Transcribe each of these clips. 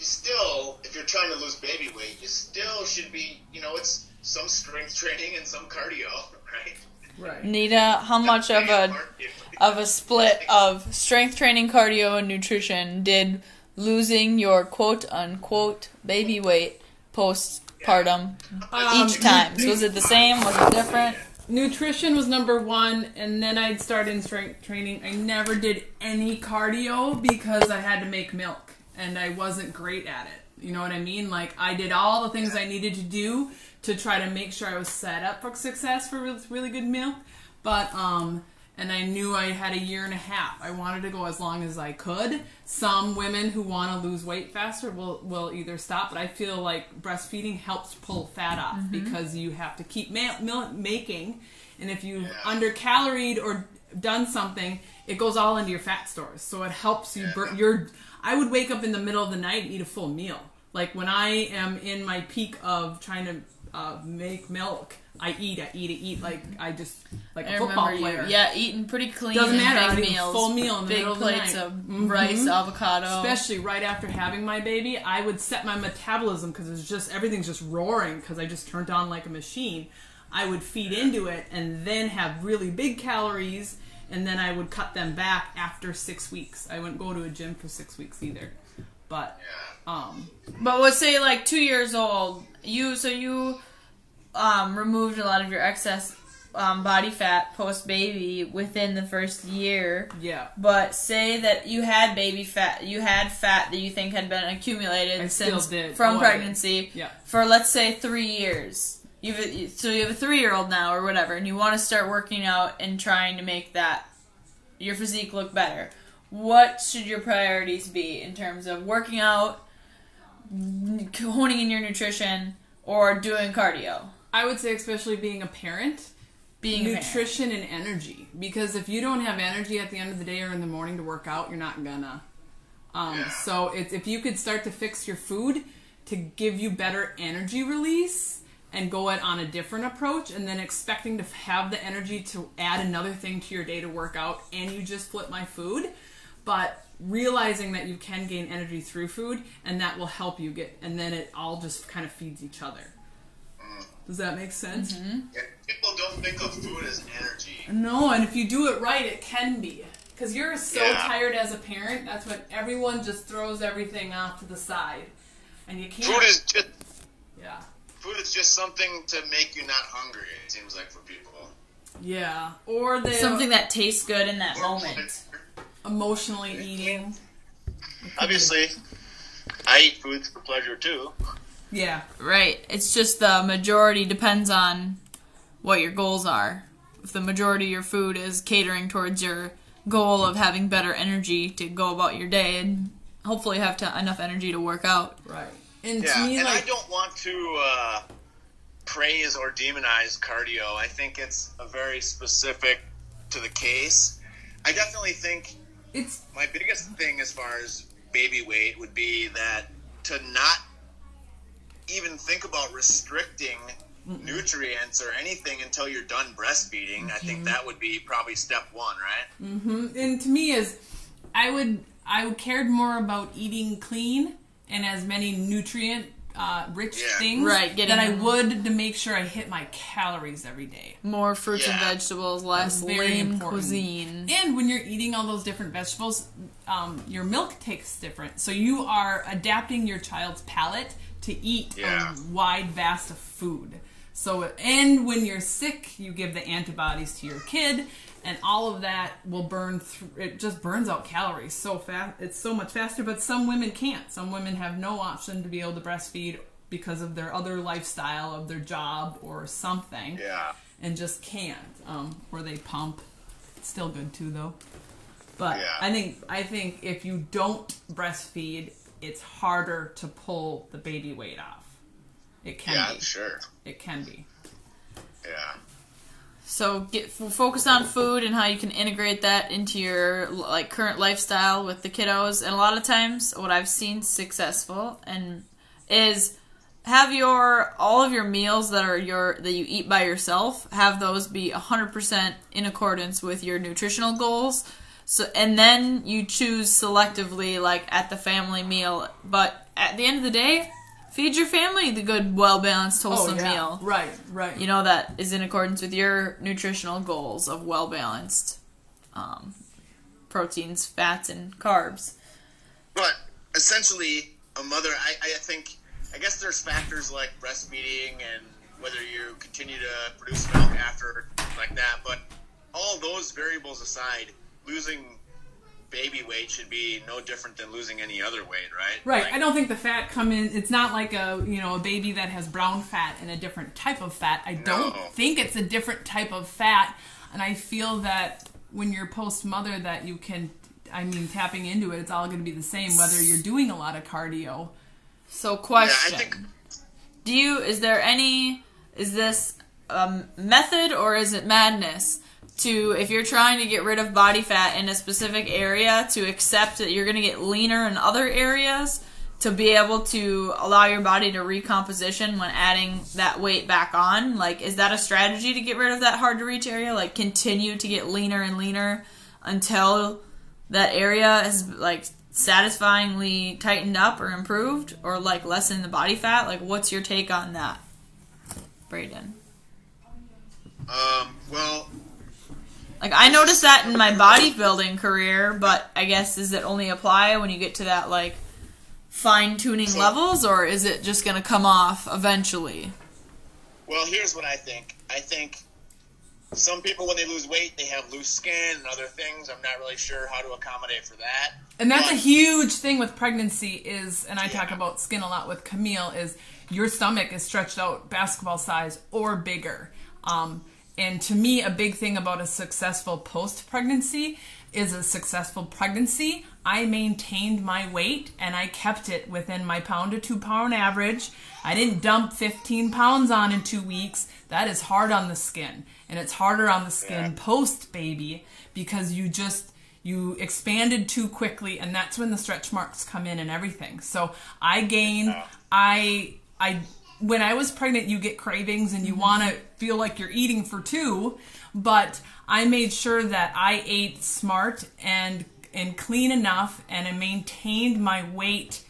you still, if you're trying to lose baby weight, you still should be, you know, it's some strength training and some cardio, right? Right. Nita, how much of a of a split of strength training, cardio, and nutrition did losing your quote unquote baby weight postpartum Um, each time? So was it the same? Was it different? Nutrition was number one, and then I'd start in strength training. I never did any cardio because I had to make milk, and I wasn't great at it. You know what I mean? Like I did all the things I needed to do to try to make sure I was set up for success for really, really good milk, but um, and I knew I had a year and a half. I wanted to go as long as I could. Some women who want to lose weight faster will will either stop, but I feel like breastfeeding helps pull fat off mm-hmm. because you have to keep ma- milk making, and if you under caloried or done something, it goes all into your fat stores. So it helps you burn your. I would wake up in the middle of the night and eat a full meal. Like when I am in my peak of trying to uh, make milk, I eat, I eat, I eat. Like I just like a football player. you, yeah, eating pretty clean. Doesn't matter, Big meals, full meal in the big middle of the plates night. of Mhm. rice, avocado. especially right after having my baby, I would set my metabolism because it's just everything's just roaring because I just turned on like a machine. I would feed into it and then have really big calories, and then I would cut them back after six weeks. I wouldn't go to a gym for six weeks either, but um, But let's say like two years old, you so you um, removed a lot of your excess um, body fat post baby within the first year. yeah, But say that you had baby fat, you had fat that you think had been accumulated I since from pregnancy Yeah. for let's say three years. You've so you have a three year old now or whatever, and you want to start working out and trying to make that your physique look better. What should your priorities be in terms of working out, n- honing in your nutrition, or doing cardio? I would say especially being a parent. Being a parent. nutrition and energy because if you don't have energy at the end of the day or in the morning to work out you're not gonna um, Yeah. so it's, if you could start to fix your food to give you better energy release and go it on a different approach and then expecting to have the energy to add another thing to your day to work out and you just flip my food but realizing that you can gain energy through food and that will help you get and then it all just kind of feeds each other mm. does that make sense mm-hmm. Yeah, people don't think of food as energy. no, and if you do it right, it can be. Because you're so Yeah. tired as a parent, that's when everyone just throws everything off to the side. And you can't. Food is just yeah. food is just something to make you not hungry. It seems like for people. Yeah. Or they Something that tastes good in that Or moment. Emotionally eating. Obviously, I eat foods for pleasure too. Yeah. Right. It's just the majority depends on what your goals are. If the majority of your food is catering towards your goal of having better energy to go about your day and hopefully have to, enough energy to work out. Right. And Yeah, to me, and like, I don't want to uh, praise or demonize cardio. I think it's a very specific to the case. I definitely think it's my biggest thing as far as baby weight would be that to not even think about restricting nutrients or anything until you're done breastfeeding. I think that would be probably step one, right? Mm-hmm. and to me is I would I would cared more about eating clean and as many nutrient uh, rich Yeah. things Right, getting than I would to make sure I hit my calories every day. More fruits and vegetables, less Very lean important. cuisine. And when you're eating all those different vegetables, um, your milk tastes different. So you are adapting your child's palate to eat Yeah. a wide vast of food. So and when you're sick, you give the antibodies to your kid, and all of that will burn. Through, it just burns out calories so fast. It's so much faster. But some women can't. Some women have no option to be able to breastfeed because of their other lifestyle, of their job or something Yeah. and just can't. Um, or they pump. It's still good too, though. But Yeah. I think I think if you don't breastfeed, it's harder to pull the baby weight off. It can Yeah, be. sure. It can be. Yeah. So get focus on food and how you can integrate that into your like current lifestyle with the kiddos. And a lot of times, what I've seen successful and is have your all of your meals that are your that you eat by yourself have those be 100% in accordance with your nutritional goals. So and then you choose selectively like at the family meal, but at the end of the day, feed your family the good, well balanced, wholesome Oh, yeah. meal. Right, right. You know that is in accordance with your nutritional goals of well balanced um, proteins, fats, and carbs. But essentially, a mother, I, I think, I guess there's factors like breastfeeding and whether you continue to produce milk after like that. But all those variables aside, losing baby weight should be no different than losing any other weight, right? Right. Like, I don't think the fat come in. It's not like a you know a baby that has brown fat and a different type of fat. I don't think it's a different type of fat, and I feel that when you're post mother, that you can. I mean, tapping into it, it's all going to be the same whether you're doing a lot of cardio. So, Yeah, question: I think Do you? Is there any? Is this um, method or is it madness? To if you're trying to get rid of body fat in a specific area, to accept that you're going to get leaner in other areas, to be able to allow your body to recomposition when adding that weight back on. Like, is that a strategy to get rid of that hard to reach area? Like, continue to get leaner and leaner until that area is like satisfyingly tightened up or improved or like lessen the body fat like what's your take on that braden Um, well, like i noticed that in my bodybuilding career but i guess does it only apply when you get to that like fine tuning levels or is it just gonna come off eventually well, here's what I think. I think some people, when they lose weight, they have loose skin and other things. I'm not really sure how to accommodate for that. And that's a huge thing with pregnancy is, and I talk about skin a lot with Camille, is your stomach is stretched out basketball size or bigger. Um, and to me, a big thing about a successful post pregnancy is a successful pregnancy. I maintained my weight and I kept it within my pound to two pound average. I didn't dump 15 pounds on in two weeks. That is hard on the skin. And it's harder on the skin Yeah. post baby because you just you expanded too quickly and that's when the stretch marks come in and everything so i gained i i when i was pregnant you get cravings and you want to feel like you're eating for two but i made sure that i ate smart and and clean enough and I maintained my weight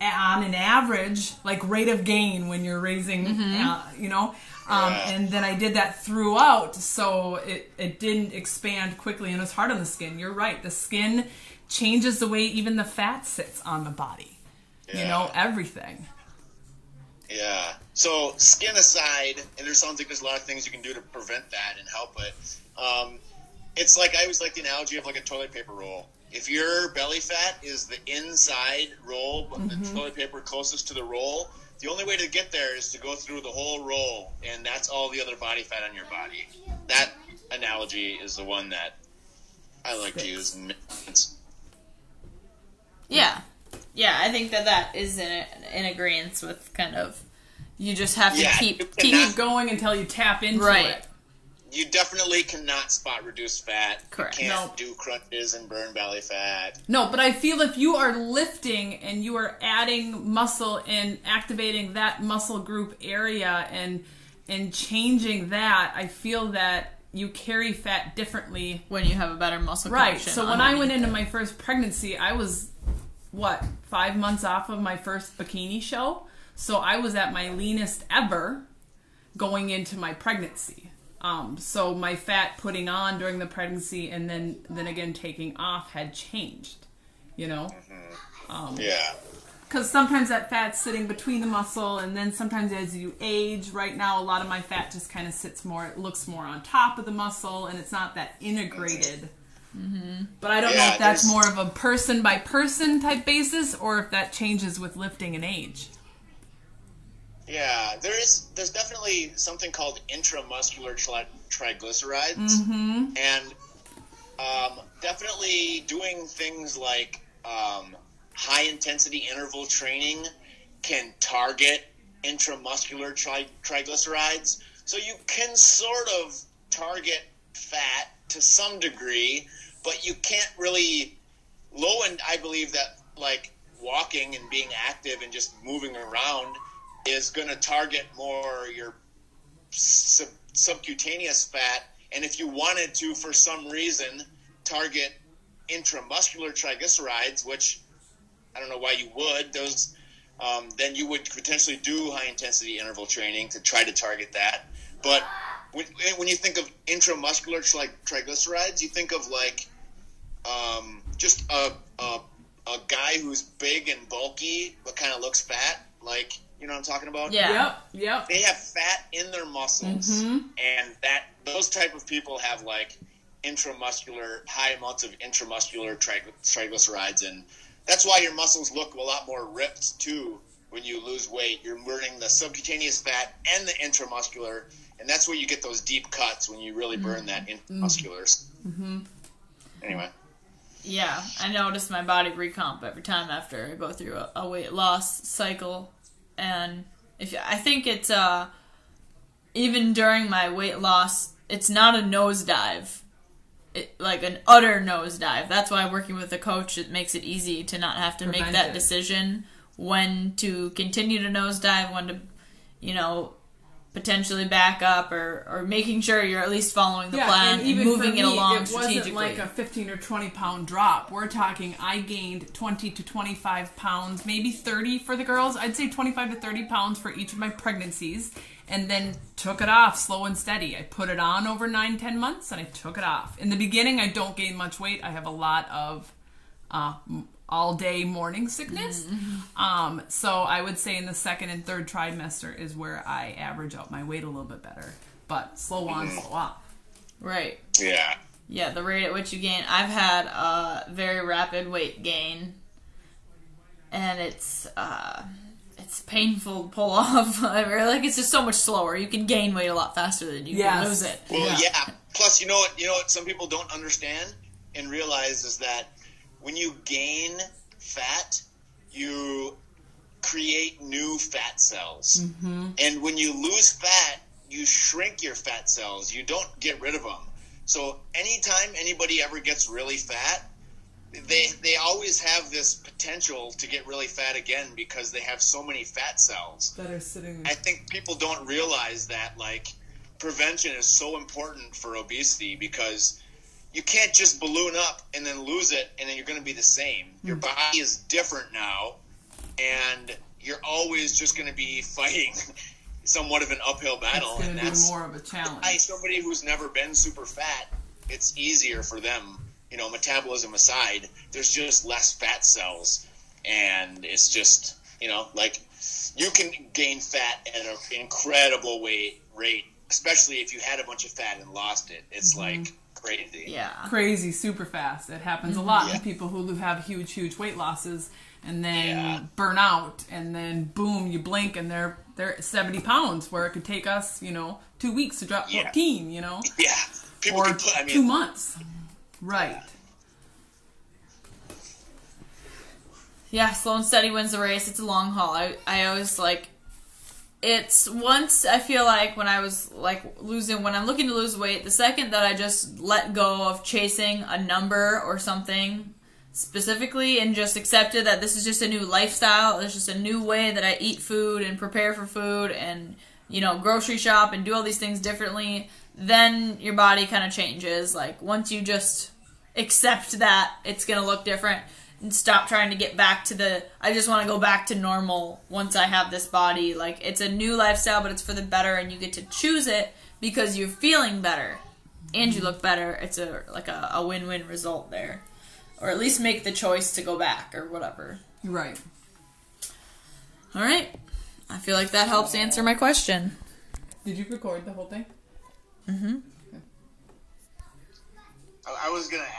on an average like rate of gain when you're raising uh, you know? Um, and then i did that throughout so it, it didn't expand quickly and it was hard on the skin. You're right. The skin changes the way even the fat sits on the body. You know everything Yeah. So skin aside, and there sounds like there's a lot of things you can do to prevent that and help it. Um, it's like I always like the analogy of like a toilet paper roll. If your belly fat is the inside roll, but the toilet paper closest to the roll, the only way to get there is to go through the whole roll, and that's all the other body fat on your body. That analogy is the one that I like to use. yeah yeah i think that that is in in agreement with kind of you just have to Yeah, keep cannot- keep keep going until you tap into Right. it you definitely cannot spot reduce fat. Correct. You can't No. do crunches and burn belly fat. No, but I feel if you are lifting and you are adding muscle and activating that muscle group area and and changing that, I feel that you carry fat differently. when you have a better muscle Right. So when I went into it. my first pregnancy, I was what, 5 months off of my first bikini show. So I was at my leanest ever going into my pregnancy. Um, so my fat putting on during the pregnancy and then then again taking off had changed. You know? Mm-hmm. Um, yeah. because sometimes that fat's sitting between the muscle and then sometimes as you age right now a lot of my fat just kind of sits more it looks more on top of the muscle and it's not that integrated mm-hmm. But i don't know if that's more of a person by person type basis or if that changes with lifting and age Yeah, there is. There's definitely something called intramuscular tri- triglycerides, Mm-hmm. and um, definitely doing things like um, high intensity interval training can target intramuscular tri- triglycerides. So you can sort of target fat to some degree, but you can't really. Low and I believe that like walking and being active and just moving around is going to target more your sub- subcutaneous fat. And if you wanted to, for some reason, target intramuscular triglycerides, which I don't know why you would, those um, then you would potentially do high intensity interval training to try to target that. But when, when you think of intramuscular tri- triglycerides, you think of like um, just a, a a guy who's big and bulky but kind of looks fat. Like you know what I'm talking about? Yeah. Yep. Yep. They have fat in their muscles, and that those type of people have like intramuscular high amounts of intramuscular trig- triglycerides, and that's why your muscles look a lot more ripped too. When you lose weight, you're burning the subcutaneous fat and the intramuscular, and that's where you get those deep cuts when you really burn that intramusculars. Mm-hmm. Anyway, Yeah, I notice my body recomp every time after I go through a, a weight loss cycle, and if I think it's uh even during my weight loss, it's not a nosedive, it, like an utter nosedive. That's why working with a coach it makes it easy to not have to make that it. decision when to continue to nosedive, when to, you know. Potentially back up, or, or making sure you're at least following the plan and, moving for it me, along it strategically. wasn't like a 15 or 20 pound drop. We're talking I gained 20 to 25 pounds, maybe 30 for the girls. I'd say 25 to 30 pounds for each of my pregnancies, and then took it off slow and steady. I put it on over nine, 10 months, and I took it off. In the beginning, I don't gain much weight. I have a lot of uh, all day morning sickness. Um, so I would say in the second and third trimester is where I average out my weight a little bit better. But slow on, slow off. right. yeah, Yeah, the rate at which you gain. I've had a very rapid weight gain, and it's uh, it's painful to pull off. Like it's just so much slower. You can gain weight a lot faster than you Yes. can lose it. Well, Yeah. yeah. Plus, you know what? You know what? Some people don't understand and realize is that when you gain fat, you create new fat cells, mm-hmm. and when you lose fat, you shrink your fat cells. You don't get rid of them. So anytime anybody ever gets really fat, they they always have this potential to get really fat again because they have so many fat cells. That are sitting I think people don't realize that like prevention is so important for obesity because you can't just balloon up and then lose it and then you're going to be the same. Your hmm. body is different now and you're always just going to be fighting somewhat of an uphill battle It's and that's more of a challenge. why somebody who's never been super fat, it's easier for them, you know, metabolism aside, there's just less fat cells and it's just, you know, like you can gain fat at an incredible weight rate, especially if you had a bunch of fat and lost it. It's mm-hmm. like crazy. Yeah, Crazy, super fast. It happens a mm-hmm. lot Yeah. to people who have huge, huge weight losses and then Yeah. burn out, and then boom, you blink and they're they're 70 pounds, where it could take us, you know, two weeks to drop Yeah. 14, you know, Yeah. People or can put, I two months. Right. yeah. Slow and steady wins the race. It's a long haul. I I always like. It's once I feel like when I was like losing when I'm looking to lose weight, the second that I just let go of chasing a number or something specifically and just accepted that this is just a new lifestyle. It's just a new way that I eat food and prepare for food and, you know, grocery shop and do all these things differently, then your body kind of changes. Like, once you just accept that it's going to look different and stop trying to get back to the, I just want to go back to normal once I have this body. Like, it's a new lifestyle, but it's for the better and you get to choose it because you're feeling better and you look better. It's a, like a, a win-win result there or at least make the choice to go back or whatever. Right. All right. I feel like that helps answer my question. Did you record the whole thing? Mm-hmm. I I was going to ask.